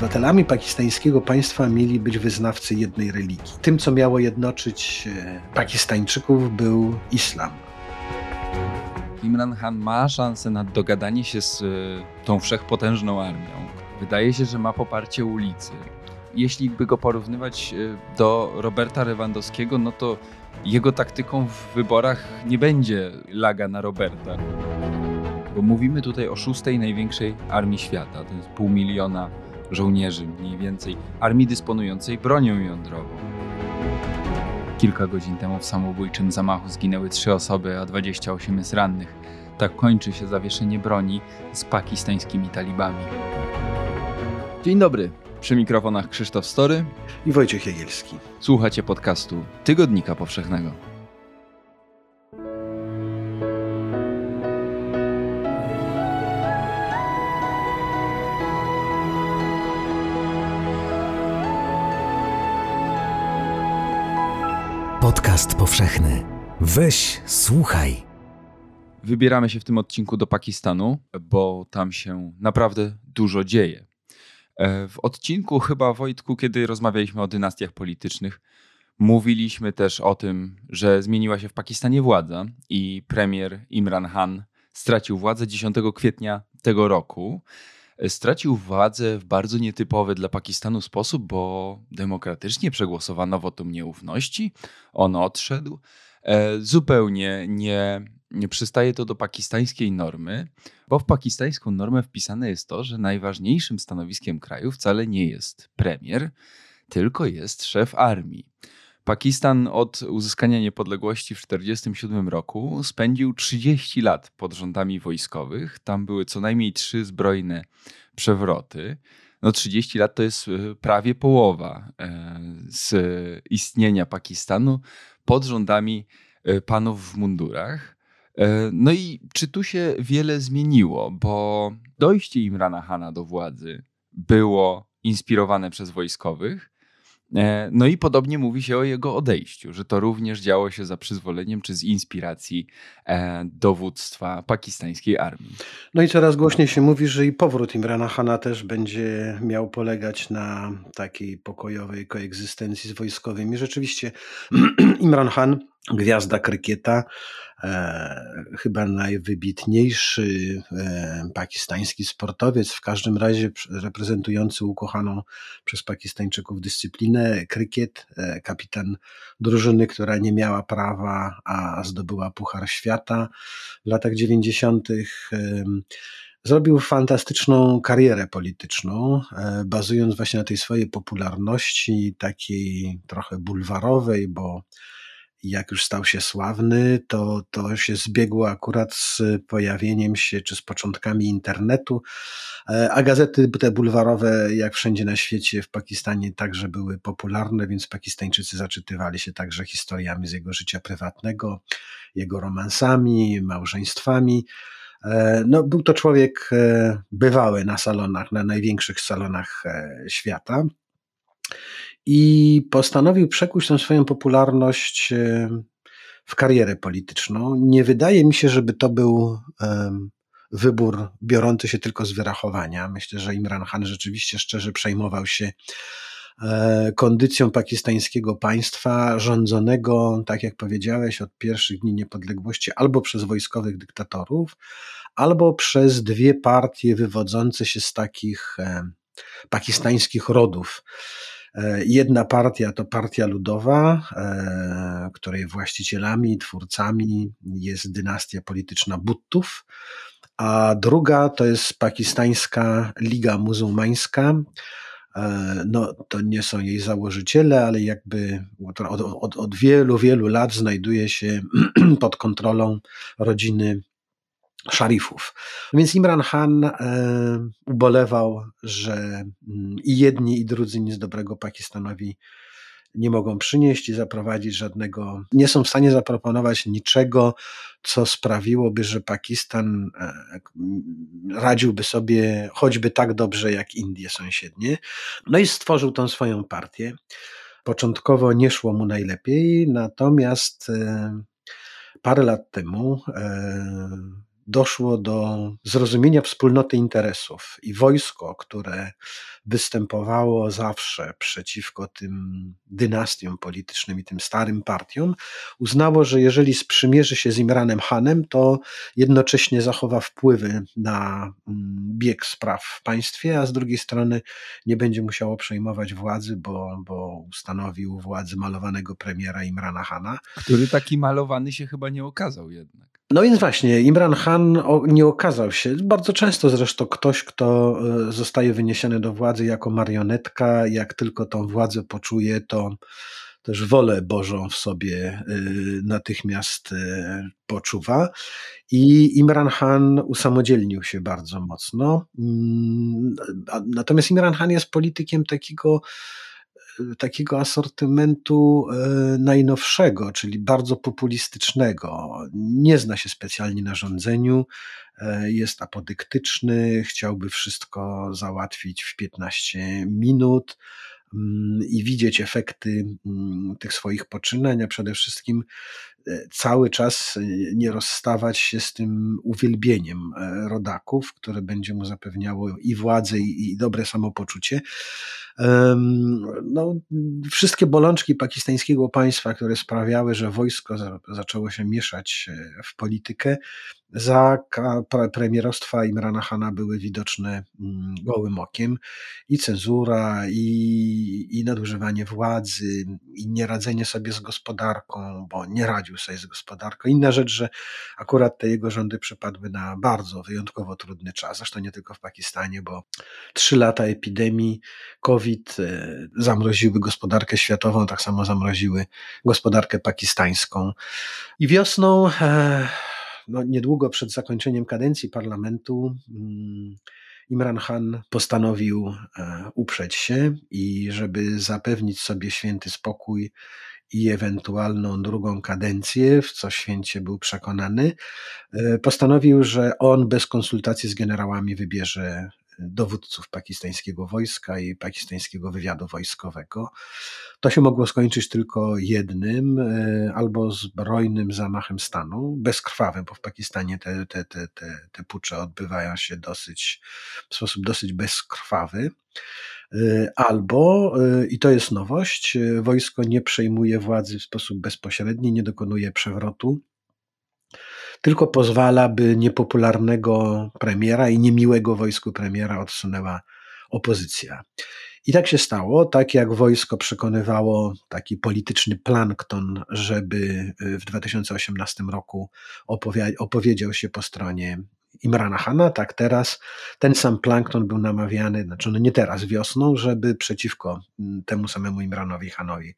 obywatelami pakistańskiego państwa mieli być wyznawcy jednej religii. Tym, co miało jednoczyć e, Pakistańczyków, był islam. Imran Khan ma szansę na dogadanie się z e, tą wszechpotężną armią. Wydaje się, że ma poparcie ulicy. Jeśli by go porównywać e, do Roberta Lewandowskiego, no to jego taktyką w wyborach nie będzie laga na Roberta. Bo mówimy tutaj o szóstej największej armii świata. To jest pół miliona żołnierzy mniej więcej, armii dysponującej bronią jądrową. Kilka godzin temu w samobójczym zamachu zginęły trzy osoby, a 28 jest rannych. Tak kończy się zawieszenie broni z pakistańskimi talibami. Dzień dobry. Przy mikrofonach Krzysztof Story i Wojciech Jagielski. Słuchacie podcastu Tygodnika Powszechnego. Podcast powszechny. Weź, słuchaj. Wybieramy się w tym odcinku do Pakistanu, bo tam się naprawdę dużo dzieje. E, w odcinku chyba Wojtku, kiedy rozmawialiśmy o dynastiach politycznych, mówiliśmy też o tym, że zmieniła się w Pakistanie władza i premier Imran Khan stracił władzę 10 kwietnia tego roku. Stracił władzę w bardzo nietypowy dla Pakistanu sposób, bo demokratycznie przegłosowano wotum nieufności. On odszedł. E, zupełnie nie nie przystaje to do pakistańskiej normy, bo w pakistańską normę wpisane jest to, że najważniejszym stanowiskiem kraju wcale nie jest premier, tylko jest szef armii. Pakistan od uzyskania niepodległości w 1947 roku spędził 30 lat pod rządami wojskowych. Tam były co najmniej trzy zbrojne przewroty. No 30 lat to jest e, prawie połowa e, z istnienia Pakistanu pod rządami e, panów w mundurach. No i czy tu się wiele zmieniło, bo dojście Imrana Hana do władzy było inspirowane przez wojskowych, no i podobnie mówi się o jego odejściu, że to również działo się za przyzwoleniem czy z inspiracji e, dowództwa pakistańskiej armii. No i coraz głośniej się mówi, że i powrót Imrana Hana też będzie miał polegać na takiej pokojowej koegzystencji z wojskowymi. Rzeczywiście Imran Han, gwiazda krykieta, e, chyba najwybitniejszy e, pakistański sportowiec, w każdym razie reprezentujący ukochaną przez Pakistańczyków dyscyplinę krykiet, e, kapitan drużyny, która nie miała prawa, a zdobyła Puchar Świata w latach 90. Zrobił fantastyczną karierę polityczną, e, bazując właśnie na tej swojej popularności, takiej trochę bulwarowej, bo jak już stał się sławny, to, to się zbiegło akurat z pojawieniem się, czy z początkami internetu, e, a gazety te bulwarowe, jak wszędzie na świecie, w Pakistanie także były popularne, więc Pakistańczycy zaczytywali się także historiami z jego życia prywatnego, jego romansami, małżeństwami. E, no, był to człowiek e, bywały na salonach, na największych salonach świata i postanowił przekuć tę swoją popularność e, w karierę polityczną. Nie wydaje mi się, żeby to był wybór biorący się tylko z wyrachowania. Myślę, że Imran Khan rzeczywiście szczerze przejmował się e, kondycją pakistańskiego państwa, rządzonego, tak jak powiedziałeś, od pierwszych dni niepodległości albo przez wojskowych dyktatorów, albo przez dwie partie wywodzące się z takich pakistańskich rodów. E, jedna partia to Partia Ludowa, e, której właścicielami, twórcami jest dynastia polityczna Buttów, a druga to jest pakistańska Liga Muzułmańska. E, no, to nie są jej założyciele, ale jakby od, od, od wielu, wielu lat znajduje się pod kontrolą rodziny szarifów. Więc Imran Khan e, ubolewał, że mm, i jedni, i drudzy nic dobrego Pakistanowi nie mogą przynieść i zaprowadzić żadnego, nie są w stanie zaproponować niczego, co sprawiłoby, że Pakistan e, radziłby sobie choćby tak dobrze jak Indie sąsiednie. No i stworzył tą swoją partię. Początkowo nie szło mu najlepiej, natomiast e, parę lat temu doszło do zrozumienia wspólnoty interesów i wojsko, które występowało zawsze przeciwko tym dynastiom politycznym i tym starym partiom, uznało, że jeżeli sprzymierzy się z Imranem Hanem, to jednocześnie zachowa wpływy na mm, bieg spraw w państwie, a z drugiej strony nie będzie musiało przejmować władzy, bo, bo ustanowił władzę malowanego premiera Imrana Hana. Który taki malowany się chyba nie okazał jednak. No więc właśnie, Imran Khan nie okazał się, bardzo często zresztą ktoś, kto e, zostaje wyniesiony do władzy jako marionetka, jak tylko tą władzę poczuje, to też wolę Bożą w sobie e, natychmiast e, poczuwa. I Imran Khan usamodzielnił się bardzo mocno. Mm, natomiast Imran Khan jest politykiem takiego takiego asortymentu e, najnowszego, czyli bardzo populistycznego. Nie zna się specjalnie na rządzeniu, e, jest apodyktyczny, chciałby wszystko załatwić w 15 minut mm, i widzieć efekty mm, tych swoich poczynań, a przede wszystkim cały czas nie rozstawać się z tym uwielbieniem rodaków, które będzie mu zapewniało i władzę, i dobre samopoczucie. No, wszystkie bolączki pakistańskiego państwa, które sprawiały, że wojsko zaczęło się mieszać e, w politykę, za premierostwa Imrana Hana były widoczne mm, gołym okiem i cenzura, i, i nadużywanie władzy, i nieradzenie sobie z gospodarką, bo nie radził sobie z gospodarką. Inna rzecz, że akurat te jego rządy przypadły na bardzo wyjątkowo trudny czas, zresztą nie tylko w Pakistanie, bo trzy lata epidemii, COVID e, zamroziły gospodarkę światową, tak samo zamroziły gospodarkę pakistańską. I wiosną e, no, niedługo przed zakończeniem kadencji parlamentu mm, Imran Khan postanowił e, uprzeć się i żeby zapewnić sobie święty spokój i ewentualną drugą kadencję, w co święcie był przekonany, e, postanowił, że on bez konsultacji z generałami wybierze dowódców pakistańskiego wojska i pakistańskiego wywiadu wojskowego. To się mogło skończyć tylko jednym e, albo zbrojnym zamachem stanu, bezkrwawym, bo w Pakistanie te, te, te, te, te pucze odbywają się dosyć, w sposób dosyć bezkrwawy. E, albo, e, i to jest nowość, wojsko nie przejmuje władzy w sposób bezpośredni, nie dokonuje przewrotu, tylko pozwala, by niepopularnego premiera i niemiłego wojsku premiera odsunęła opozycja. I tak się stało, tak jak wojsko przekonywało taki polityczny plankton, żeby w 2018 roku opowiedział się po stronie Imrana Hana, tak teraz ten sam plankton był namawiany, znaczy no nie teraz, wiosną, żeby przeciwko mm, temu samemu Imranowi Hanowi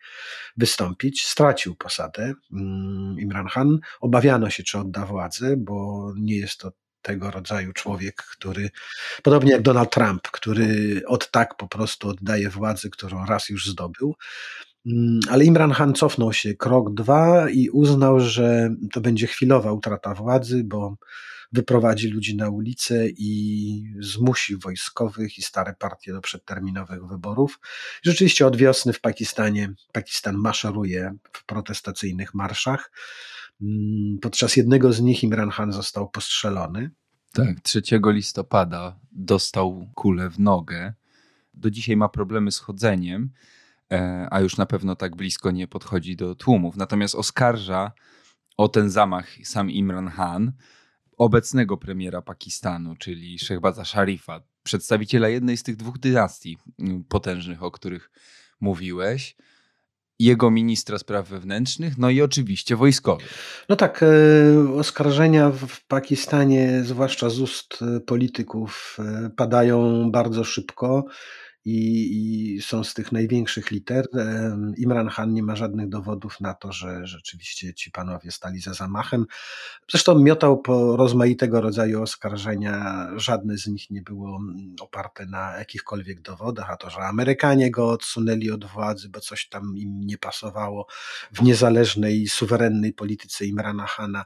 wystąpić. Stracił posadę mm, Imran Han. Obawiano się, czy odda władzę, bo nie jest to tego rodzaju człowiek, który, podobnie jak Donald Trump, który od tak po prostu oddaje władzę, którą raz już zdobył. Mm, ale Imran Khan cofnął się krok, dwa i uznał, że to będzie chwilowa utrata władzy, bo wyprowadzi ludzi na ulicę i zmusi wojskowych i stare partie do przedterminowych wyborów. Rzeczywiście od wiosny w Pakistanie Pakistan maszeruje w protestacyjnych marszach. Mm, podczas jednego z nich Imran Khan został postrzelony. Tak, 3 listopada dostał kulę w nogę. Do dzisiaj ma problemy z chodzeniem, e, a już na pewno tak blisko nie podchodzi do tłumów. Natomiast oskarża o ten zamach sam Imran Khan obecnego premiera Pakistanu, czyli Shehbaza Sharifa, przedstawiciela jednej z tych dwóch dynastii mm, potężnych, o których mówiłeś jego ministra spraw wewnętrznych, no i oczywiście wojskowych. No tak, e, oskarżenia w Pakistanie, zwłaszcza z ust e, polityków, e, padają bardzo szybko i, i, są z tych największych liter. Imran Khan nie ma żadnych dowodów na to, że rzeczywiście ci panowie stali za zamachem. Zresztą miotał po rozmaitego rodzaju oskarżenia. Żadne z nich nie było mm, oparte na jakichkolwiek dowodach, a to, że Amerykanie go odsunęli od władzy, bo coś tam im nie pasowało w niezależnej, suwerennej polityce Imrana Khana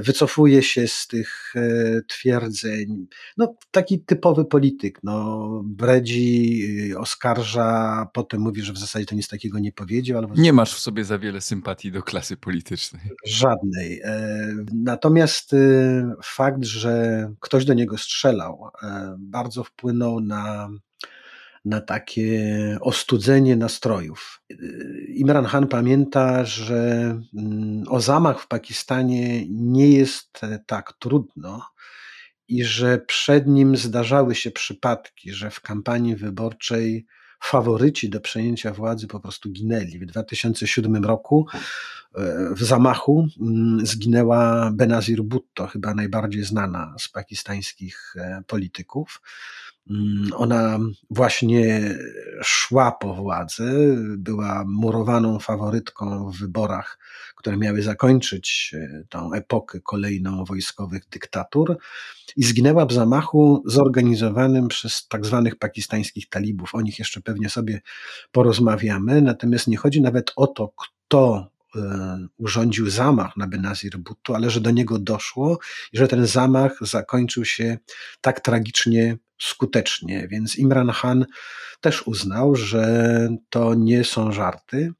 wycofuje się z tych e, twierdzeń. No, taki typowy polityk, no, bredzi, y, oskarża, potem mówi, że w zasadzie to nic takiego nie powiedział. Albo nie masz w sobie za wiele sympatii do klasy politycznej. Żadnej. Natomiast fakt, że ktoś do niego strzelał, bardzo wpłynął na na takie ostudzenie nastrojów. Imran Khan pamięta, że mm, o zamach w Pakistanie nie jest tak trudno i że przed nim zdarzały się przypadki, że w kampanii wyborczej faworyci do przejęcia władzy po prostu ginęli. W 2007 roku e, w zamachu mm, zginęła Benazir Bhutto, chyba najbardziej znana z pakistańskich e, polityków. Mm, ona właśnie szła po władzę, była murowaną faworytką w wyborach, które miały zakończyć e, tą epokę kolejną wojskowych dyktatur i zginęła w zamachu zorganizowanym przez tak zwanych pakistańskich talibów. O nich jeszcze pewnie sobie porozmawiamy, natomiast nie chodzi nawet o to, kto urządził zamach na Benazir Bhutto, ale że do niego doszło i że ten zamach zakończył się tak tragicznie skutecznie. Więc Imran Khan też uznał, że to nie są żarty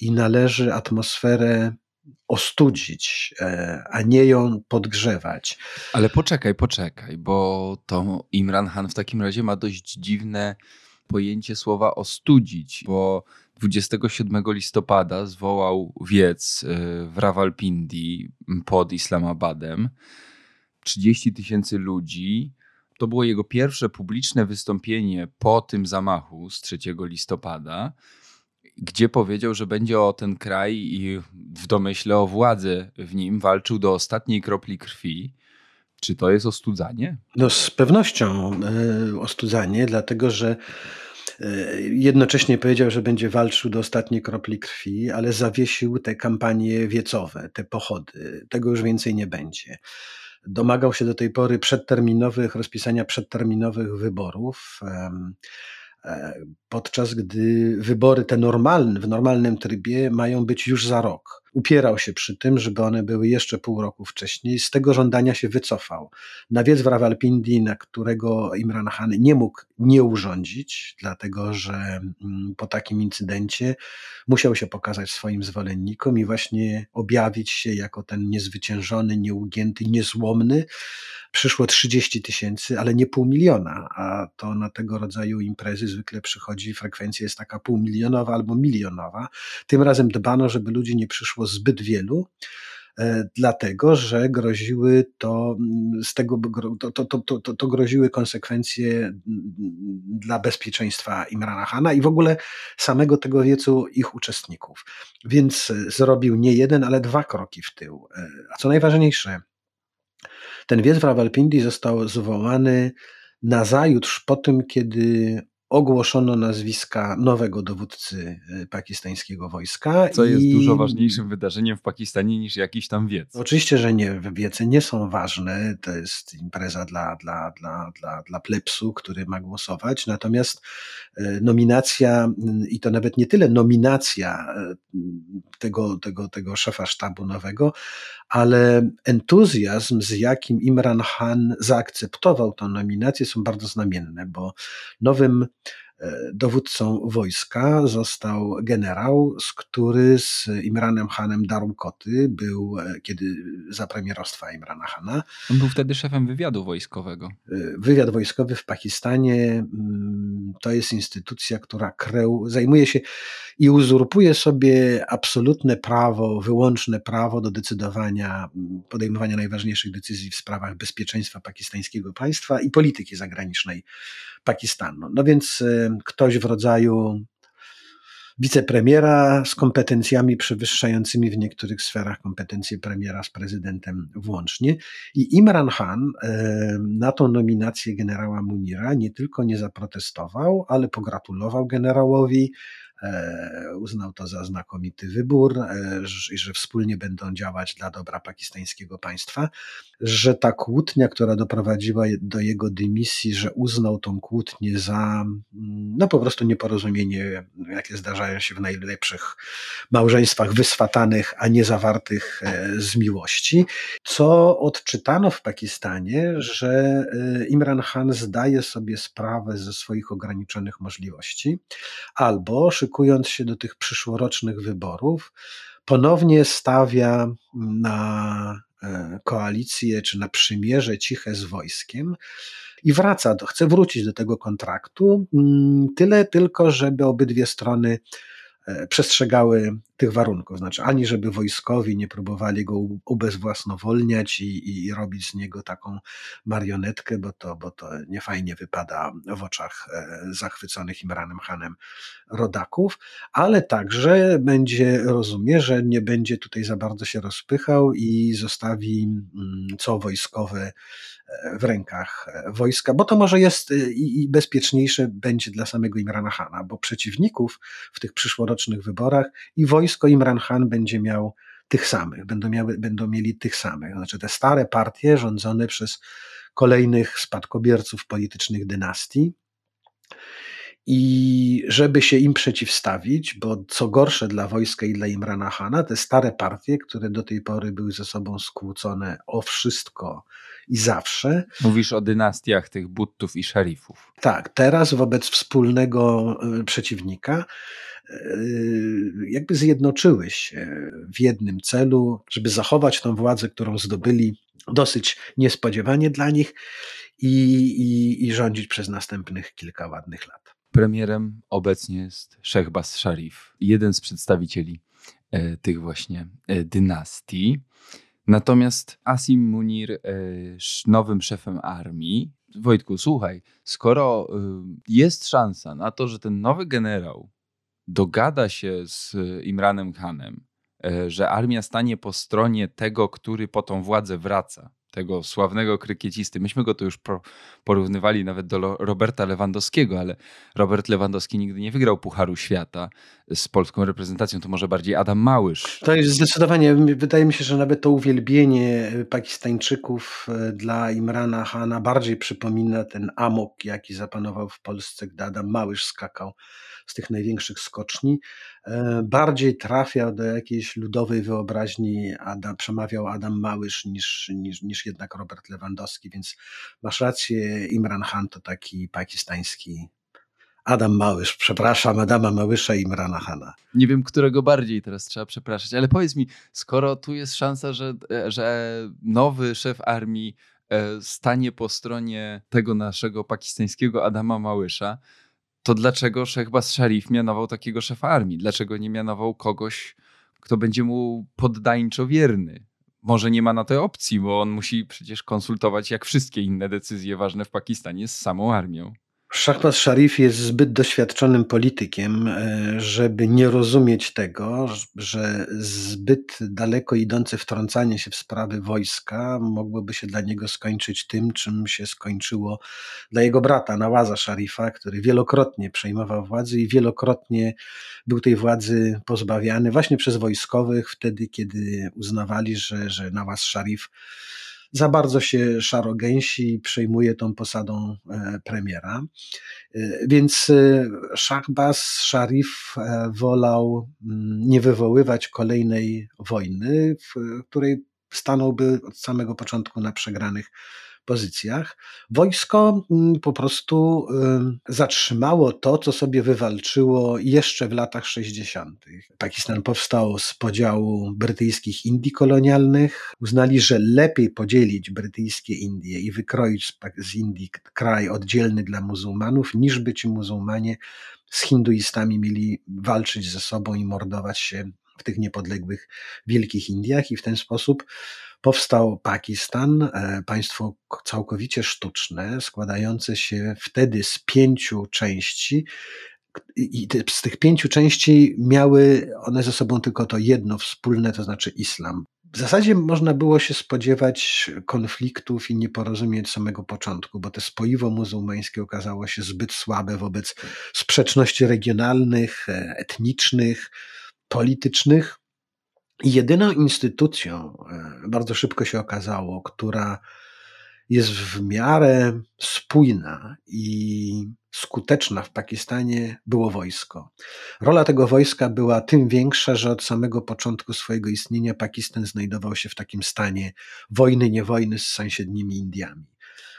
i należy atmosferę ostudzić, e, a nie ją podgrzewać. Ale poczekaj, poczekaj, bo to Imran Khan w takim razie ma dość dziwne pojęcie słowa ostudzić, bo 27 listopada zwołał wiec e, w Rawalpindi pod Islamabadem. 30 tysięcy ludzi to było jego pierwsze publiczne wystąpienie po tym zamachu z 3 listopada, gdzie powiedział, że będzie o ten kraj i w domyśle o władzę w nim walczył do ostatniej kropli krwi. Czy to jest ostudzanie? No z pewnością y, ostudzanie, dlatego że e, jednocześnie powiedział, że będzie walczył do ostatniej kropli krwi, ale zawiesił te kampanie wiecowe, te pochody. Tego już więcej nie będzie domagał się do tej pory przedterminowych, rozpisania przedterminowych wyborów. E, podczas gdy wybory te normalne, w normalnym trybie mają być już za rok. Upierał się przy tym, żeby one były jeszcze pół roku wcześniej. Z tego żądania się wycofał. Na wiec w Rawalpindi, na którego Imran Khan nie mógł nie urządzić, dlatego że mm, po takim incydencie musiał się pokazać swoim zwolennikom i właśnie objawić się jako ten niezwyciężony, nieugięty, niezłomny przyszło 30 tysięcy, ale nie pół miliona, a to na tego rodzaju imprezy zwykle przychodzi, frekwencja jest taka półmilionowa albo milionowa. Tym razem dbano, żeby ludzi nie przyszło zbyt wielu, e, dlatego że groziły to, mm, z tego, to, to, to, to groziły konsekwencje mm, dla bezpieczeństwa Imrana Hana i w ogóle samego tego wiecu ich uczestników. Więc e, zrobił nie jeden, ale dwa kroki w tył. E, a co najważniejsze, ten wiec w Rawalpindi został zwołany nazajutrz po tym, kiedy ogłoszono nazwiska nowego dowódcy e, pakistańskiego wojska. Co jest dużo ważniejszym wydarzeniem w Pakistanie niż jakiś tam wiec. Oczywiście, że nie, wiece nie są ważne, to jest impreza dla, dla, dla, dla, dla plepsu, który ma głosować, natomiast e, nominacja, i to nawet nie tyle nominacja e, tego, tego, tego szefa sztabu nowego, ale entuzjazm, z jakim Imran Khan zaakceptował tę nominację, są bardzo znamienne, bo nowym dowódcą wojska został generał, z który z Imranem Hanem darł koty, był e, kiedy za premierostwa Imrana Hana. On był wtedy szefem wywiadu wojskowego. E, wywiad wojskowy w Pakistanie mm, to jest instytucja, która zajmuje się i uzurpuje sobie absolutne prawo, wyłączne prawo do decydowania, podejmowania najważniejszych decyzji w sprawach bezpieczeństwa pakistańskiego państwa i polityki zagranicznej Pakistanu. No więc ktoś w rodzaju wicepremiera z kompetencjami przewyższającymi w niektórych sferach kompetencje premiera z prezydentem włącznie. I Imran Khan na tą nominację generała Munira nie tylko nie zaprotestował, ale pogratulował generałowi, uznał to za znakomity wybór e, i że wspólnie będą działać dla dobra pakistańskiego państwa, że ta kłótnia, która doprowadziła do jego dymisji, że uznał tą kłótnię za no po prostu nieporozumienie, jakie zdarzają się w najlepszych małżeństwach wyswatanych, a nie zawartych z miłości, co odczytano w Pakistanie, że Imran Khan zdaje sobie sprawę ze swoich ograniczonych możliwości, albo szykując się do tych przyszłorocznych wyborów, ponownie stawia na e, koalicję czy na przymierze ciche z wojskiem i wraca, do, chce wrócić do tego kontraktu, mm, tyle tylko, żeby obydwie strony E, przestrzegały tych warunków. Znaczy, ani żeby wojskowi nie próbowali go ubezwłasnowolniać i, i robić z niego taką marionetkę, bo to, bo to niefajnie wypada w oczach e, zachwyconych Imranem Hanem rodaków, ale także będzie, rozumie, że nie będzie tutaj za bardzo się rozpychał i zostawi mm, co wojskowe w rękach wojska, bo to może jest i bezpieczniejsze będzie dla samego Imrana Hana, bo przeciwników w tych przyszłorocznych wyborach i wojsko Imran Khan będzie miał tych samych, będą, miały, będą mieli tych samych. Znaczy te stare partie rządzone przez kolejnych spadkobierców politycznych dynastii. I żeby się im przeciwstawić, bo co gorsze dla wojska i dla Imrana Hana, te stare partie, które do tej pory były ze sobą skłócone o wszystko i zawsze. Mówisz o dynastiach tych buttów i szerifów. Tak, teraz wobec wspólnego e, przeciwnika jakby zjednoczyły się w jednym celu, żeby zachować tą władzę, którą zdobyli dosyć niespodziewanie dla nich i, i, i rządzić przez następnych kilka ładnych lat. Premierem obecnie jest Shehbaz Sharif, jeden z przedstawicieli e, tych właśnie dynastii. Natomiast Asim Munir, e, nowym szefem armii, Wojtku, słuchaj, skoro jest szansa na to, że ten nowy generał dogada się z Imranem Khanem, e, że armia stanie po stronie tego, który po tą władzę wraca, tego sławnego krykiecisty. Myśmy go to już porównywali nawet do Roberta Lewandowskiego, ale Robert Lewandowski nigdy nie wygrał Pucharu Świata z polską reprezentacją. To może bardziej Adam Małysz. To jest zdecydowanie, wydaje mi się, że nawet to uwielbienie Pakistańczyków e, dla Imrana Hana bardziej przypomina ten amok, jaki zapanował w Polsce, gdy Adam Małysz skakał z tych największych skoczni, e, bardziej trafiał do jakiejś ludowej wyobraźni, Adam, przemawiał Adam Małysz niż, niż, niż jednak Robert Lewandowski, więc masz rację, Imran Khan to taki pakistański Adam Małysz, przepraszam, Adama Małysza i Imrana Hana. Nie wiem, którego bardziej teraz trzeba przepraszać, ale powiedz mi, skoro tu jest szansa, że, że nowy szef armii e, stanie po stronie tego naszego pakistańskiego Adama Małysza, to dlaczego Szechbaz Sharif mianował takiego szefa armii? Dlaczego nie mianował kogoś, kto będzie mu poddańczo wierny? Może nie ma na to opcji, bo on musi przecież konsultować, jak wszystkie inne decyzje ważne w Pakistanie, z samą armią. Shahbaz Sharif jest zbyt doświadczonym politykiem, e, żeby nie rozumieć tego, że zbyt daleko idące wtrącanie się w sprawy wojska mogłoby się dla niego skończyć tym, czym się skończyło dla jego brata Nawaza Sharifa, który wielokrotnie przejmował władzę i wielokrotnie był tej władzy pozbawiany właśnie przez wojskowych, wtedy kiedy uznawali, że, że Nawaz Sharif za bardzo się szarogęsi i przejmuje tą posadą e, premiera. E, więc e, Shahbaz Sharif wolał mm, nie wywoływać kolejnej wojny, w której stanąłby od samego początku na przegranych pozycjach. Wojsko mm, po prostu zatrzymało to, co sobie wywalczyło jeszcze w latach 60. Pakistan powstał z podziału brytyjskich Indii kolonialnych. Uznali, że lepiej podzielić brytyjskie Indie i wykroić z Indii kraj oddzielny dla muzułmanów, niż by ci muzułmanie z hinduistami mieli walczyć ze sobą i mordować się w tych niepodległych Wielkich Indiach i w ten sposób powstał Pakistan, e, państwo całkowicie sztuczne, składające się wtedy z pięciu części. I z tych pięciu części miały one ze sobą tylko to jedno wspólne, to znaczy islam. w zasadzie można było się spodziewać konfliktów i nieporozumień od samego początku, bo to spoiwo muzułmańskie okazało się zbyt słabe wobec sprzeczności regionalnych, e, etnicznych, politycznych. Jedyną instytucją, e, bardzo szybko się okazało, która jest w miarę spójna i skuteczna w Pakistanie było wojsko. Rola tego wojska była tym większa, że od samego początku swojego istnienia Pakistan znajdował się w takim stanie wojny, nie wojny z sąsiednimi Indiami.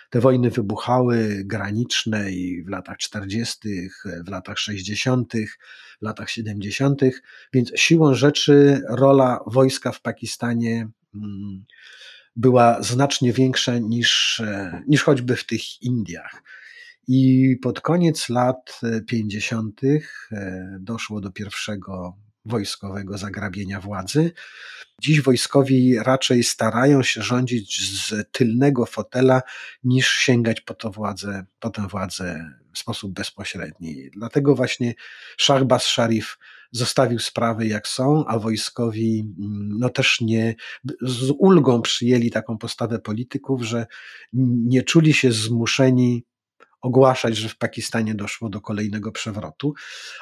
Te wojny wybuchały graniczne i w latach 40., w latach 60., w latach 70., więc siłą rzeczy rola wojska w Pakistanie mm, była znacznie większa niż, e, niż choćby w tych Indiach. I pod koniec lat 50. E, doszło do pierwszego wojskowego zagrabienia władzy. Dziś wojskowi raczej starają się rządzić z tylnego fotela, niż sięgać po, to władzę, po tę władzę w sposób bezpośredni. Dlatego właśnie Shahbaz Sharif zostawił sprawy jak są, a wojskowi mm, no też nie z ulgą przyjęli taką postawę polityków, że nie czuli się zmuszeni ogłaszać, że w Pakistanie doszło do kolejnego przewrotu.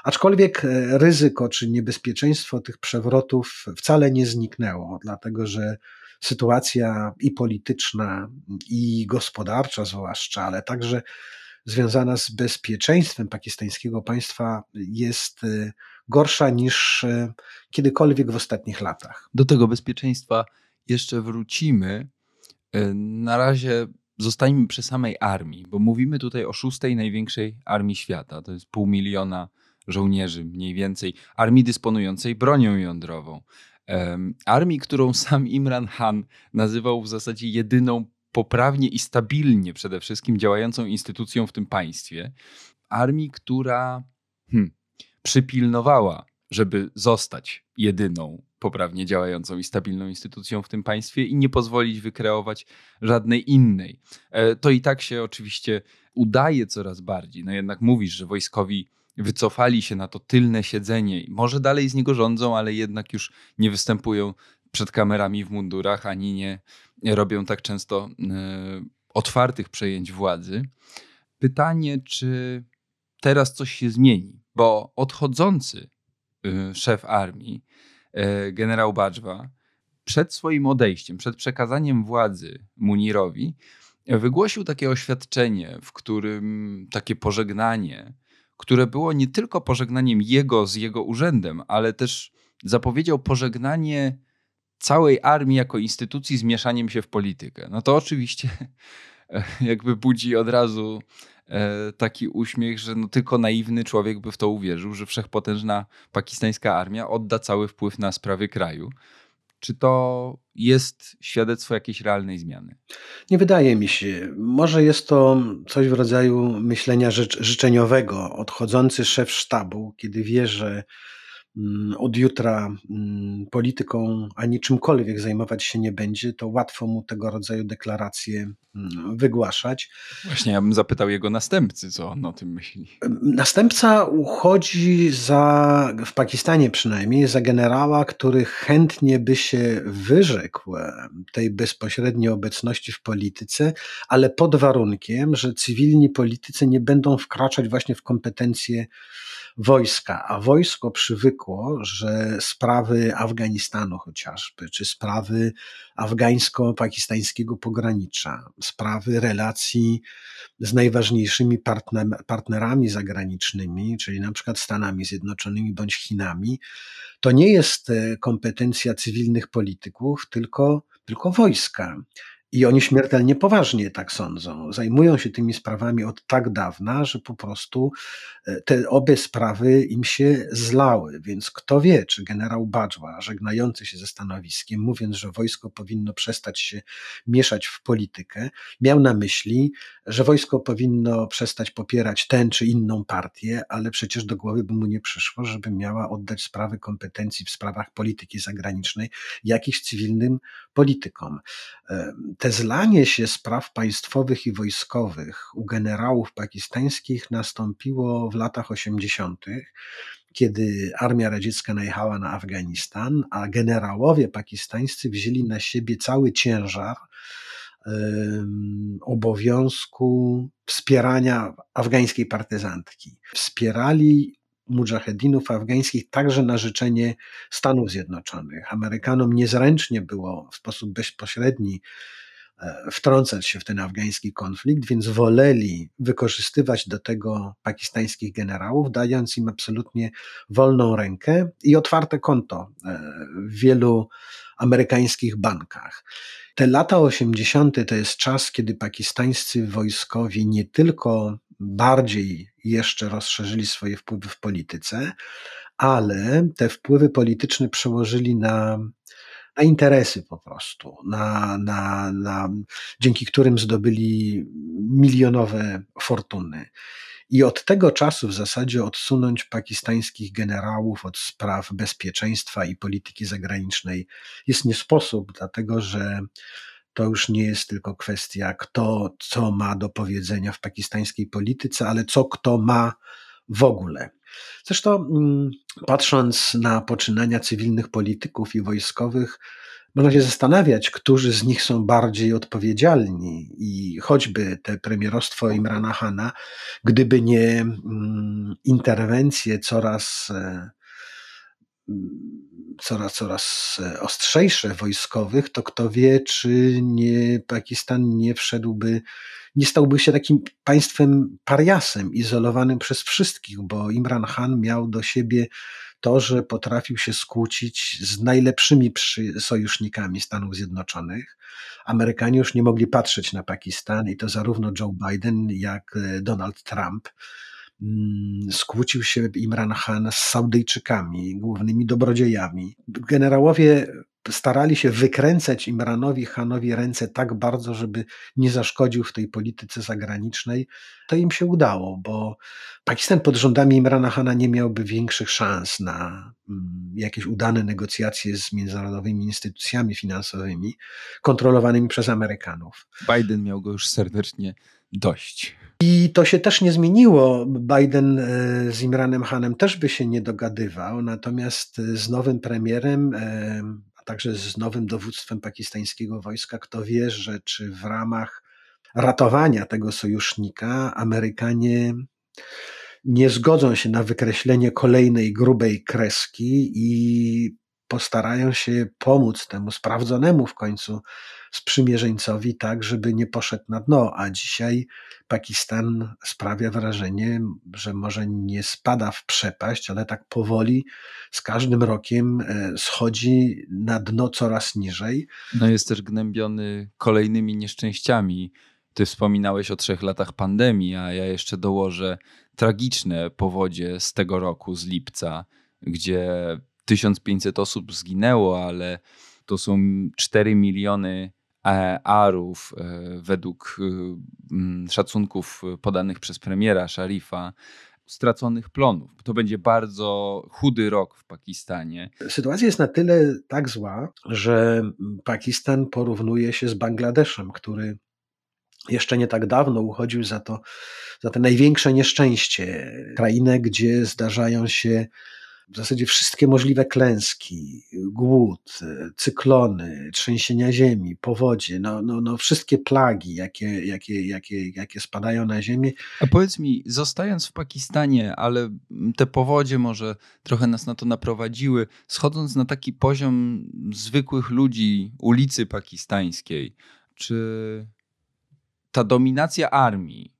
Aczkolwiek e, ryzyko czy niebezpieczeństwo tych przewrotów wcale nie zniknęło, dlatego że sytuacja i polityczna, i gospodarcza zwłaszcza, ale także związana z bezpieczeństwem pakistańskiego państwa jest e, gorsza niż e, kiedykolwiek w ostatnich latach. Do tego bezpieczeństwa jeszcze wrócimy. Na razie zostańmy przy samej armii, bo mówimy tutaj o szóstej największej armii świata. To jest pół miliona żołnierzy mniej więcej, armii dysponującej bronią jądrową. Um, armii, którą sam Imran Khan nazywał w zasadzie jedyną poprawnie i stabilnie przede wszystkim działającą instytucją w tym państwie. Armii, która hmm, przypilnowała, żeby zostać jedyną poprawnie działającą i stabilną instytucją w tym państwie i nie pozwolić wykreować żadnej innej. E, to i tak się oczywiście udaje coraz bardziej. No jednak mówisz, że wojskowi wycofali się na to tylne siedzenie. Może dalej z niego rządzą, ale jednak już nie występują przed kamerami w mundurach, ani nie robią tak często e, otwartych przejęć władzy. Pytanie, czy teraz coś się zmieni, bo odchodzący e, szef armii generał Bajwa przed swoim odejściem, przed przekazaniem władzy Munirowi, wygłosił takie oświadczenie, w którym takie pożegnanie, które było nie tylko pożegnaniem jego z jego urzędem, ale też zapowiedział pożegnanie całej armii jako instytucji z mieszaniem się w politykę. No to oczywiście jakby budzi od razu E, taki uśmiech, że no tylko naiwny człowiek by w to uwierzył, że wszechpotężna pakistańska armia odda cały wpływ na sprawy kraju. Czy to jest świadectwo jakiejś realnej zmiany? Nie wydaje mi się. Może jest to coś w rodzaju myślenia życzeniowego. Odchodzący szef sztabu, kiedy wie, że od jutra mm, polityką ani czymkolwiek zajmować się nie będzie, to łatwo mu tego rodzaju deklaracje mm, wygłaszać. Właśnie ja bym zapytał jego następcy, co on o tym myśli. Następca uchodzi za, w Pakistanie przynajmniej, za generała, który chętnie by się wyrzekł tej bezpośredniej obecności w polityce, ale pod warunkiem, że cywilni politycy nie będą wkraczać właśnie w kompetencje wojska, a wojsko przywykło, że sprawy Afganistanu chociażby, czy sprawy afgańsko-pakistańskiego pogranicza, sprawy relacji z najważniejszymi partnerami zagranicznymi, czyli na przykład Stanami Zjednoczonymi bądź Chinami, to nie jest e, kompetencja cywilnych polityków, tylko, tylko wojska. I oni śmiertelnie poważnie tak sądzą. Zajmują się tymi sprawami od tak dawna, że po prostu e, te obie sprawy im się zlały. Więc kto wie, czy generał Badżła, żegnający się ze stanowiskiem, mówiąc, że wojsko powinno przestać się mieszać w politykę, miał na myśli, że wojsko powinno przestać popierać tę czy inną partię, ale przecież do głowy by mu nie przyszło, żeby miała oddać sprawy kompetencji w sprawach polityki zagranicznej jakichś cywilnym politykom te zlanie się spraw państwowych i wojskowych u generałów pakistańskich nastąpiło w latach 80., kiedy armia radziecka najechała na Afganistan, a generałowie pakistańscy wzięli na siebie cały ciężar obowiązku wspierania afgańskiej partyzantki. Wspierali mujahedinów afgańskich także na życzenie Stanów Zjednoczonych. Amerykanom niezręcznie było w sposób bezpośredni wtrącać się w ten afgański konflikt, więc woleli wykorzystywać do tego pakistańskich generałów, dając im absolutnie wolną rękę i otwarte konto e, w wielu amerykańskich bankach. Te lata 80. to jest czas, kiedy pakistańscy wojskowi nie tylko bardziej jeszcze rozszerzyli swoje wpływy w polityce, ale te wpływy polityczne przełożyli na, na interesy po prostu, na, na, na, dzięki którym zdobyli milionowe fortuny. I od tego czasu w zasadzie odsunąć pakistańskich generałów od spraw bezpieczeństwa i polityki zagranicznej jest nie sposób, dlatego że to już nie jest tylko kwestia, kto co ma do powiedzenia w pakistańskiej polityce, ale co kto ma w ogóle. Zresztą, mm, patrząc na poczynania cywilnych polityków i wojskowych, można się zastanawiać, którzy z nich są bardziej odpowiedzialni. I choćby te premierostwo Imrana Hana, gdyby nie mm, interwencje coraz e, coraz, coraz ostrzejsze wojskowych, to kto wie, czy nie Pakistan nie wszedłby, nie stałby się takim państwem pariasem, izolowanym przez wszystkich, bo Imran Khan miał do siebie to, że potrafił się skłócić z najlepszymi sojusznikami Stanów Zjednoczonych. Amerykanie już nie mogli patrzeć na Pakistan i to zarówno Joe Biden, jak e, Donald Trump skłócił się Imran Khan z Saudyjczykami, głównymi dobrodziejami. Generałowie starali się wykręcać Imranowi Hanowi ręce tak bardzo, żeby nie zaszkodził w tej polityce zagranicznej. To im się udało, bo Pakistan pod rządami Imrana Hana nie miałby większych szans na mm, jakieś udane negocjacje z międzynarodowymi instytucjami finansowymi kontrolowanymi przez Amerykanów. Biden miał go już serdecznie dość. I to się też nie zmieniło. Biden e, z Imranem Hanem też by się nie dogadywał, natomiast z nowym premierem e, także z nowym dowództwem pakistańskiego wojska. Kto wie, że czy w ramach ratowania tego sojusznika Amerykanie nie zgodzą się na wykreślenie kolejnej grubej kreski i postarają się pomóc temu sprawdzonemu w końcu sprzymierzeńcowi tak, żeby nie poszedł na dno. A dzisiaj Pakistan sprawia wrażenie, że może nie spada w przepaść, ale tak powoli z każdym rokiem e, schodzi na dno coraz niżej. No jest też gnębiony kolejnymi nieszczęściami. Ty wspominałeś o trzech latach pandemii, a ja jeszcze dołożę tragiczne powodzie z tego roku, z lipca, gdzie 1500 osób zginęło, ale to są 4 miliony e, arów e, według e, szacunków podanych przez premiera Szarifa straconych plonów. To będzie bardzo chudy rok w Pakistanie. Sytuacja jest na tyle tak zła, że Pakistan porównuje się z Bangladeszem, który jeszcze nie tak dawno uchodził za to, za te największe nieszczęście. Krainę, gdzie zdarzają się w zasadzie wszystkie możliwe klęski, głód, cyklony, trzęsienia ziemi, powodzie, no, no, no wszystkie plagi, jakie, jakie, jakie, jakie spadają na ziemię. A powiedz mi, zostając w Pakistanie, ale te powodzie może trochę nas na to naprowadziły, schodząc na taki poziom zwykłych ludzi ulicy pakistańskiej, czy ta dominacja armii,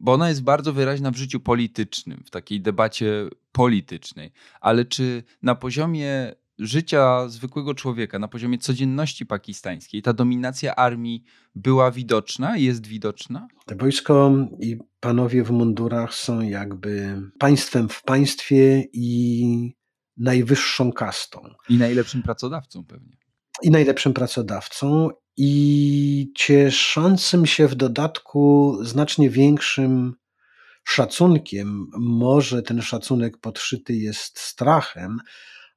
bo ona jest bardzo wyraźna w życiu politycznym, w takiej debacie politycznej, ale czy na poziomie życia zwykłego człowieka, na poziomie codzienności pakistańskiej, ta dominacja armii była widoczna, jest widoczna? Te wojsko i panowie w mundurach są jakby państwem w państwie i najwyższą kastą. I najlepszym pracodawcą pewnie. I najlepszym pracodawcą i cieszącym się w dodatku znacznie większym szacunkiem. Może ten szacunek podszyty jest strachem,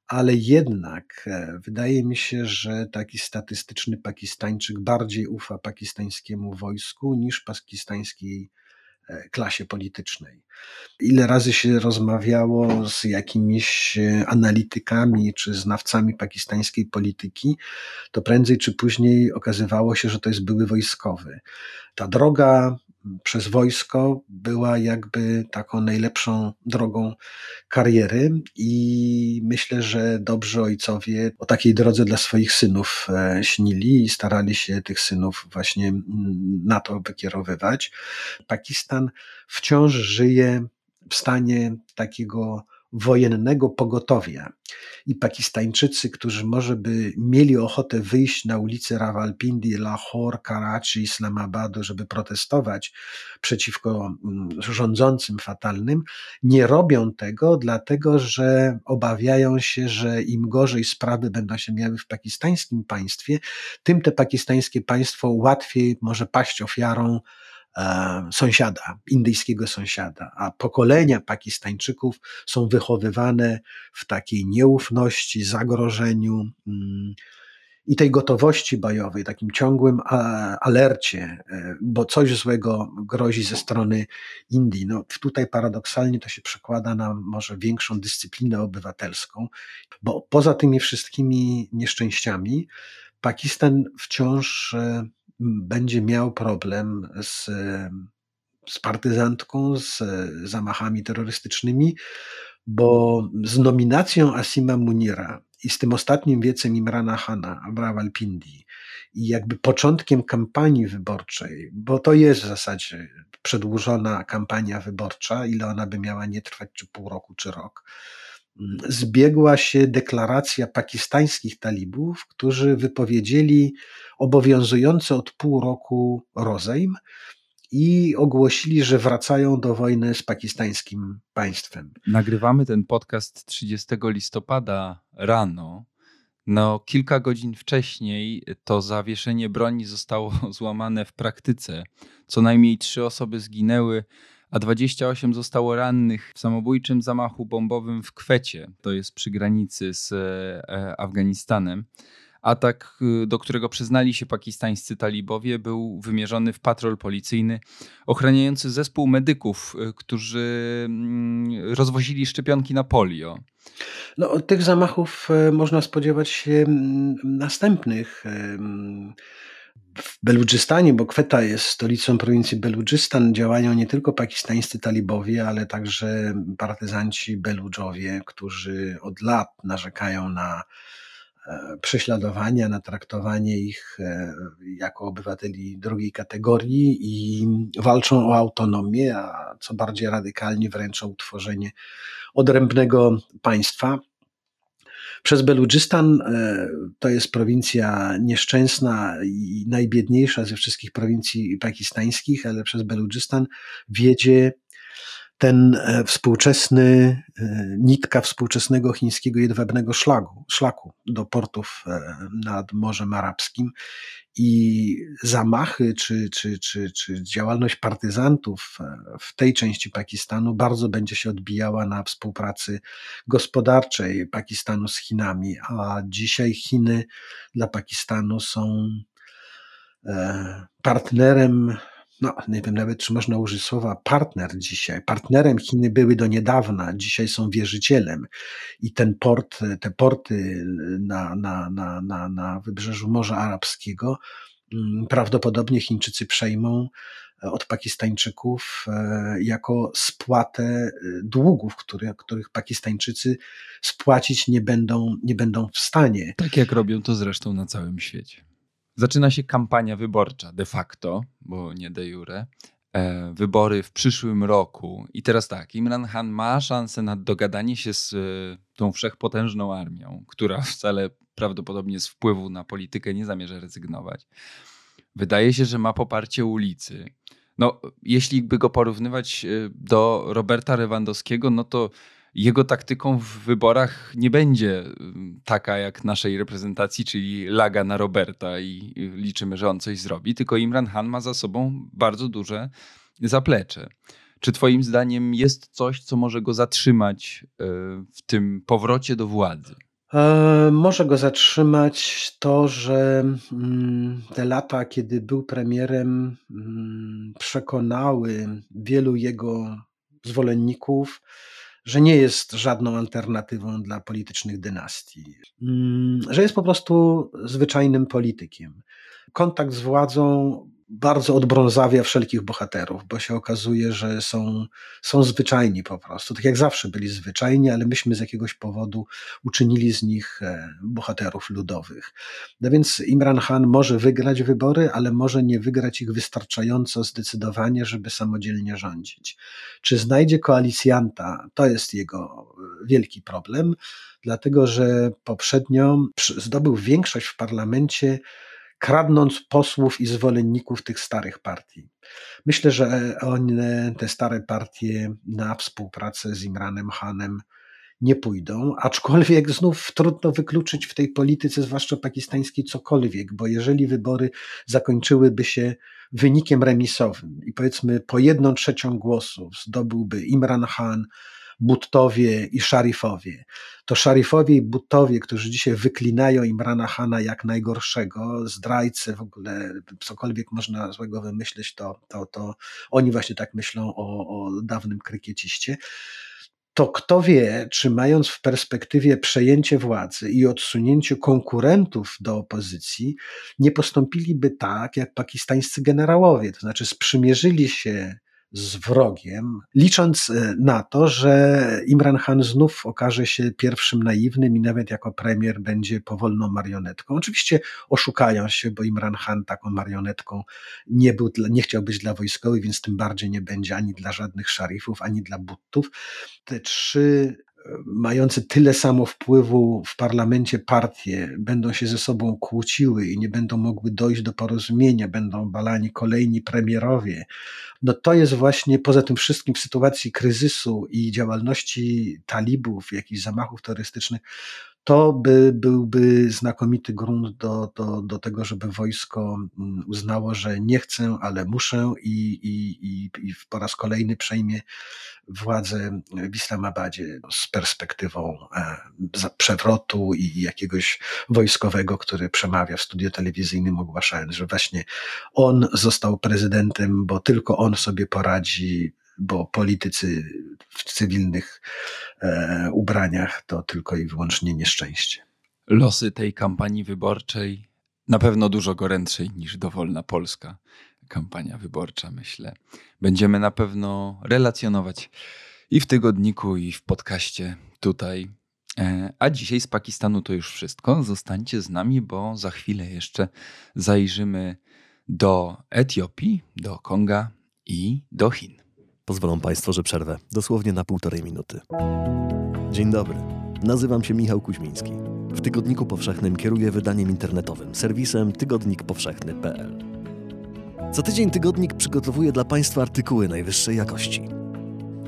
ale jednak e, wydaje mi się, że taki statystyczny Pakistańczyk bardziej ufa pakistańskiemu wojsku niż pakistańskiej klasie politycznej. Ile razy się rozmawiało z jakimiś e, analitykami czy znawcami pakistańskiej polityki, to prędzej czy później okazywało się, że to jest były wojskowy. Ta droga przez wojsko była jakby taką najlepszą drogą kariery i myślę, że dobrzy ojcowie o takiej drodze dla swoich synów e, śnili i starali się tych synów właśnie na to wykierowywać. Pakistan wciąż żyje w stanie takiego wojennego pogotowia. I Pakistańczycy, którzy może by mieli ochotę wyjść na ulice Rawalpindi, Lahore, Karachi, Islamabadu, żeby protestować przeciwko mm, rządzącym fatalnym, nie robią tego, dlatego że obawiają się, że im gorzej sprawy będą się miały w pakistańskim państwie, tym te pakistańskie państwo łatwiej może paść ofiarą sąsiada, indyjskiego sąsiada, a pokolenia Pakistańczyków są wychowywane w takiej nieufności, zagrożeniu mm, i tej gotowości bojowej, takim ciągłym alercie, e, bo coś złego grozi ze strony Indii. No, tutaj paradoksalnie to się przekłada na może większą dyscyplinę obywatelską, bo poza tymi wszystkimi nieszczęściami, Pakistan wciąż e, będzie miał problem z, z partyzantką, z zamachami terrorystycznymi, bo z nominacją Asima Munira i z tym ostatnim wiecem Imrana Hana, Rawalpindi i jakby początkiem kampanii wyborczej, bo to jest w zasadzie przedłużona kampania wyborcza, ile ona by miała nie trwać, czy pół roku, czy rok, zbiegła się deklaracja pakistańskich talibów, którzy wypowiedzieli obowiązujący od pół roku rozejm i ogłosili, że wracają do wojny z pakistańskim państwem. Nagrywamy ten podcast 30 listopada rano. No, kilka godzin wcześniej to zawieszenie broni zostało złamane w praktyce. Co najmniej trzy osoby zginęły, a 28 zostało rannych w samobójczym zamachu bombowym w Kwecie, to jest przy granicy z e, Afganistanem. Atak, y, do którego przyznali się pakistańscy talibowie, był wymierzony w patrol policyjny ochraniający zespół medyków, y, którzy mm, rozwozili szczepionki na polio. No, tych zamachów e, można spodziewać się mm, następnych. W Beludżystanie, bo Kweta jest stolicą prowincji Beludżystan, działają nie tylko pakistańscy talibowie, ale także partyzanci Beludżowie, którzy od lat narzekają na e, prześladowania, na traktowanie ich e, jako obywateli drugiej kategorii i walczą o autonomię, a co bardziej radykalnie wręcz o utworzenie odrębnego państwa. Przez Beludżystan e, to jest prowincja nieszczęsna i najbiedniejsza ze wszystkich prowincji pakistańskich, ale przez Beludżystan wiedzie ten e, współczesny, e, nitka współczesnego chińskiego jedwabnego szlaku, szlaku do portów nad Morzem Arabskim i zamachy czy, czy, czy, czy działalność partyzantów e, w tej części Pakistanu bardzo będzie się odbijała na współpracy gospodarczej Pakistanu z Chinami, a dzisiaj Chiny dla Pakistanu są e, partnerem no nie wiem nawet, czy można użyć słowa partner dzisiaj. Partnerem Chiny były do niedawna, dzisiaj są wierzycielem. I ten port, te porty na, na, na, na, na wybrzeżu Morza Arabskiego mm, prawdopodobnie Chińczycy przejmą e, od Pakistańczyków e, jako spłatę e, długów, których Pakistańczycy spłacić nie będą, nie będą w stanie. Tak jak robią to zresztą na całym świecie. Zaczyna się kampania wyborcza de facto, bo nie de jure. E, wybory w przyszłym roku. I teraz tak, Imran Khan ma szansę na dogadanie się z e, tą wszechpotężną armią, która wcale prawdopodobnie z wpływu na politykę nie zamierza rezygnować. Wydaje się, że ma poparcie ulicy. No, jeśli by go porównywać e, do Roberta Lewandowskiego, no to jego taktyką w wyborach nie będzie y, taka jak naszej reprezentacji, czyli laga na Roberta i liczymy, że on coś zrobi, tylko Imran Khan ma za sobą bardzo duże zaplecze. Czy Twoim zdaniem jest coś, co może go zatrzymać y, w tym powrocie do władzy? E, może go zatrzymać to, że mm, te lata, kiedy był premierem, mm, przekonały wielu jego zwolenników, że nie jest żadną alternatywą dla politycznych dynastii, mm, że jest po prostu zwyczajnym politykiem. Kontakt z władzą bardzo odbrązawia wszelkich bohaterów, bo się okazuje, że są, są zwyczajni po prostu. Tak jak zawsze byli zwyczajni, ale myśmy z jakiegoś powodu uczynili z nich e, bohaterów ludowych. No więc Imran Khan może wygrać wybory, ale może nie wygrać ich wystarczająco zdecydowanie, żeby samodzielnie rządzić. Czy znajdzie koalicjanta? To jest jego wielki problem, dlatego że poprzednio zdobył większość w parlamencie kradnąc posłów i zwolenników tych starych partii. Myślę, że one, te stare partie, na współpracę z Imranem Hanem nie pójdą, aczkolwiek znów trudno wykluczyć w tej polityce, zwłaszcza pakistańskiej, cokolwiek, bo jeżeli wybory zakończyłyby się wynikiem remisowym i powiedzmy po jedną trzecią głosów zdobyłby Imran Khan, Buttowie i Szarifowie. To Szarifowie i Buttowie, którzy dzisiaj wyklinają Imrana Hana jak najgorszego, zdrajcę w ogóle, cokolwiek można złego wymyślić, to, to, to oni właśnie tak myślą o, o dawnym krykieciście to kto wie, czy mając w perspektywie przejęcie władzy i odsunięcie konkurentów do opozycji, nie postąpiliby tak, jak pakistańscy generałowie, to znaczy sprzymierzyli się z wrogiem, licząc e, na to, że Imran Khan znów okaże się pierwszym naiwnym i nawet jako premier będzie powolną marionetką. Oczywiście oszukają się, bo Imran Khan taką marionetką nie, był, nie chciał być dla wojskowych, więc tym bardziej nie będzie ani dla żadnych szarifów, ani dla buttów. Te trzy mające tyle samo wpływu w parlamencie partie będą się ze sobą kłóciły i nie będą mogły dojść do porozumienia, będą balani kolejni premierowie, no to jest właśnie poza tym wszystkim w sytuacji kryzysu i działalności talibów, jakichś zamachów terrorystycznych, to by byłby znakomity grunt do, do, do tego, żeby wojsko mm, uznało, że nie chcę, ale muszę i, i, i, i po raz kolejny przejmie władzę w Islamabadzie z perspektywą e, przewrotu i jakiegoś wojskowego, który przemawia w studiu telewizyjnym ogłaszając, że właśnie on został prezydentem, bo tylko on sobie poradzi bo politycy w cywilnych e, ubraniach to tylko i wyłącznie nieszczęście. Losy tej kampanii wyborczej na pewno dużo gorętszej niż dowolna polska kampania wyborcza, myślę. Będziemy na pewno relacjonować i w tygodniku, i w podcaście tutaj. E, a dzisiaj z Pakistanu to już wszystko. Zostańcie z nami, bo za chwilę jeszcze zajrzymy do Etiopii, do Konga i do Chin. Pozwolą Państwo, że przerwę dosłownie na półtorej minuty. Dzień dobry. Nazywam się Michał Kuźmiński. W Tygodniku Powszechnym kieruję wydaniem internetowym, serwisem tygodnikpowszechny.pl. Co tydzień tygodnik przygotowuje dla Państwa artykuły najwyższej jakości.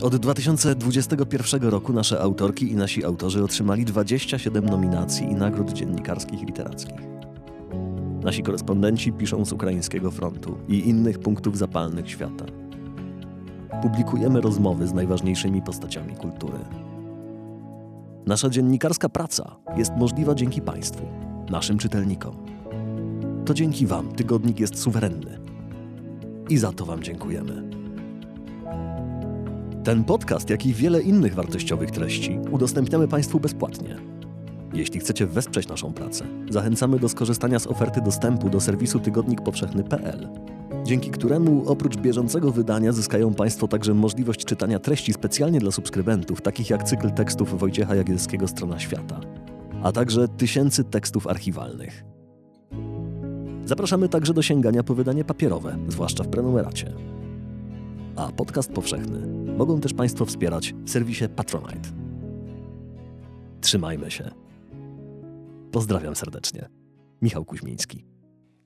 Od 2021 roku nasze autorki i nasi autorzy otrzymali 27 nominacji i nagród dziennikarskich i literackich. Nasi korespondenci piszą z ukraińskiego frontu i innych punktów zapalnych świata publikujemy rozmowy z najważniejszymi postaciami kultury. Nasza dziennikarska praca jest możliwa dzięki Państwu, naszym czytelnikom. To dzięki Wam tygodnik jest suwerenny. I za to Wam dziękujemy. Ten podcast, jak i wiele innych wartościowych treści udostępniamy Państwu bezpłatnie. Jeśli chcecie wesprzeć naszą pracę, zachęcamy do skorzystania z oferty dostępu do serwisu tygodnikpowszechny.pl dzięki któremu oprócz bieżącego wydania zyskają Państwo także możliwość czytania treści specjalnie dla subskrybentów, takich jak cykl tekstów Wojciecha Jagielskiego Strona Świata, a także tysięcy tekstów archiwalnych. Zapraszamy także do sięgania po wydanie papierowe, zwłaszcza w prenumeracie. A podcast powszechny mogą też Państwo wspierać w serwisie Patronite. Trzymajmy się. Pozdrawiam serdecznie. Michał Kuźmiński.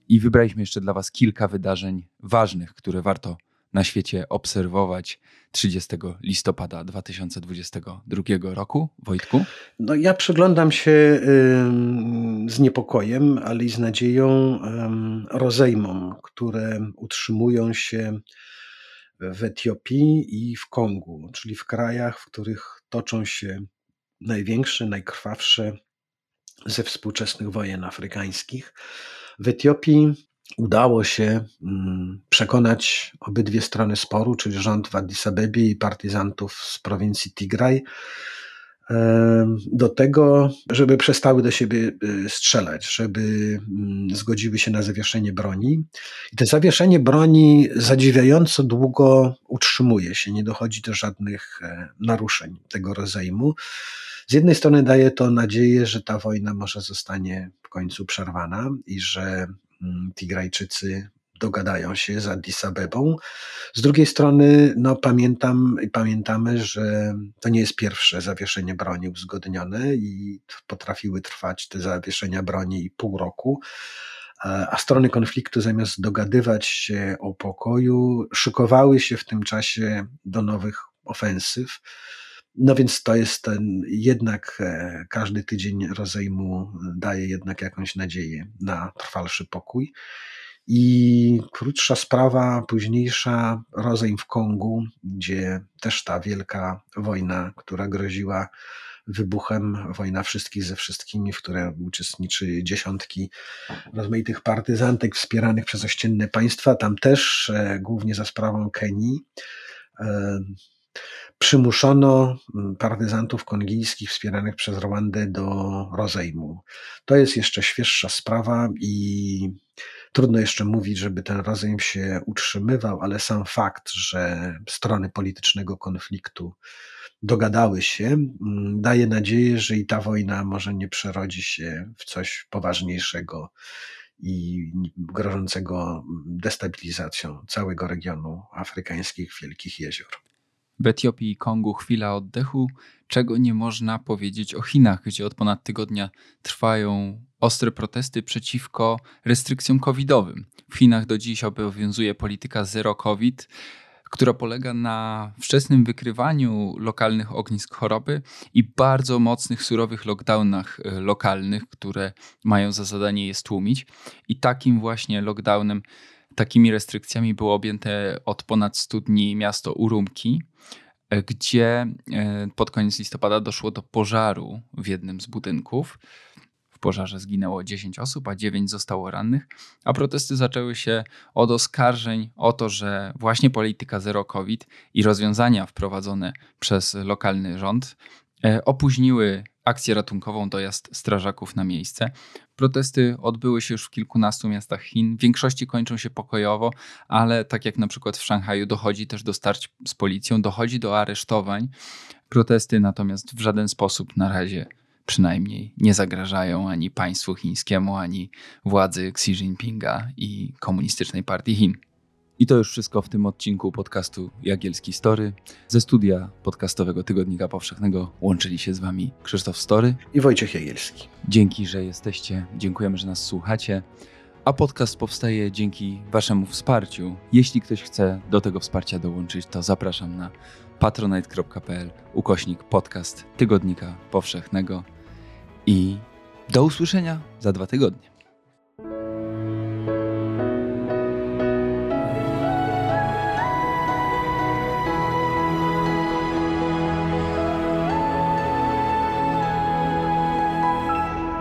I wybraliśmy jeszcze dla Was kilka wydarzeń ważnych, które warto na świecie obserwować 30 listopada 2022 roku. Wojtku? No, ja przyglądam się z niepokojem, ale i z nadzieją rozejmom, które utrzymują się w Etiopii i w Kongu, czyli w krajach, w których toczą się największe, najkrwawsze ze współczesnych wojen afrykańskich. W Etiopii udało się mm, przekonać obydwie strony sporu, czyli rząd w Addis Abebie i partyzantów z prowincji Tigraj, do tego, żeby przestały do siebie y, strzelać, żeby mm, zgodziły się na zawieszenie broni. I to zawieszenie broni zadziwiająco długo utrzymuje się, nie dochodzi do żadnych e, naruszeń tego rozejmu. Z jednej strony daje to nadzieję, że ta wojna może zostanie w końcu przerwana i że mm, Tigrajczycy dogadają się z Addis Abebą. Z drugiej strony, no pamiętam i pamiętamy, że to nie jest pierwsze zawieszenie broni uzgodnione i potrafiły trwać te zawieszenia broni i pół roku. A strony konfliktu, zamiast dogadywać się o pokoju, szykowały się w tym czasie do nowych ofensyw. No więc to jest ten, jednak e, każdy tydzień rozejmu daje jednak jakąś nadzieję na trwalszy pokój. I krótsza sprawa, późniejsza, rozejm w Kongu, gdzie też ta wielka wojna, która groziła wybuchem, wojna wszystkich ze wszystkimi, w której uczestniczy dziesiątki rozmaitych partyzantek wspieranych przez ościenne państwa, tam też, e, głównie za sprawą Kenii, e, przymuszono partyzantów kongijskich wspieranych przez Rwandę do rozejmu. To jest jeszcze świeższa sprawa i Trudno jeszcze mówić, żeby ten rozejm się utrzymywał, ale sam fakt, że strony politycznego konfliktu dogadały się, mm, daje nadzieję, że i ta wojna może nie przerodzi się w coś poważniejszego i grożącego destabilizacją całego regionu afrykańskich Wielkich Jezior. W Etiopii i Kongu chwila oddechu, czego nie można powiedzieć o Chinach, gdzie od ponad tygodnia trwają ostre protesty przeciwko restrykcjom covidowym. W Chinach do dziś obowiązuje polityka zero covid, która polega na wczesnym wykrywaniu lokalnych ognisk choroby i bardzo mocnych, surowych lockdownach e, lokalnych, które mają za zadanie je stłumić. I takim właśnie lockdownem, takimi restrykcjami było objęte od ponad 100 dni miasto Urumki, e, gdzie e, pod koniec listopada doszło do pożaru w jednym z budynków. W pożarze zginęło 10 osób, a 9 zostało rannych, a protesty zaczęły się od oskarżeń o to, że właśnie polityka zero COVID i rozwiązania wprowadzone przez lokalny rząd e, opóźniły akcję ratunkową, dojazd strażaków na miejsce. Protesty odbyły się już w kilkunastu miastach Chin. W większości kończą się pokojowo, ale tak jak na przykład w Szanghaju dochodzi też do starć z policją, dochodzi do aresztowań. Protesty natomiast w żaden sposób na razie przynajmniej nie zagrażają ani państwu chińskiemu, ani władzy Xi Jinpinga i komunistycznej partii Chin. I to już wszystko w tym odcinku podcastu Jagielski Story. Ze studia podcastowego Tygodnika Powszechnego łączyli się z Wami Krzysztof Story i Wojciech Jagielski. Dzięki, że jesteście, dziękujemy, że nas słuchacie. A podcast powstaje dzięki Waszemu wsparciu. Jeśli ktoś chce do tego wsparcia dołączyć, to zapraszam na patronite.pl ukośnik podcast Tygodnika Powszechnego i do usłyszenia za dwa tygodnie.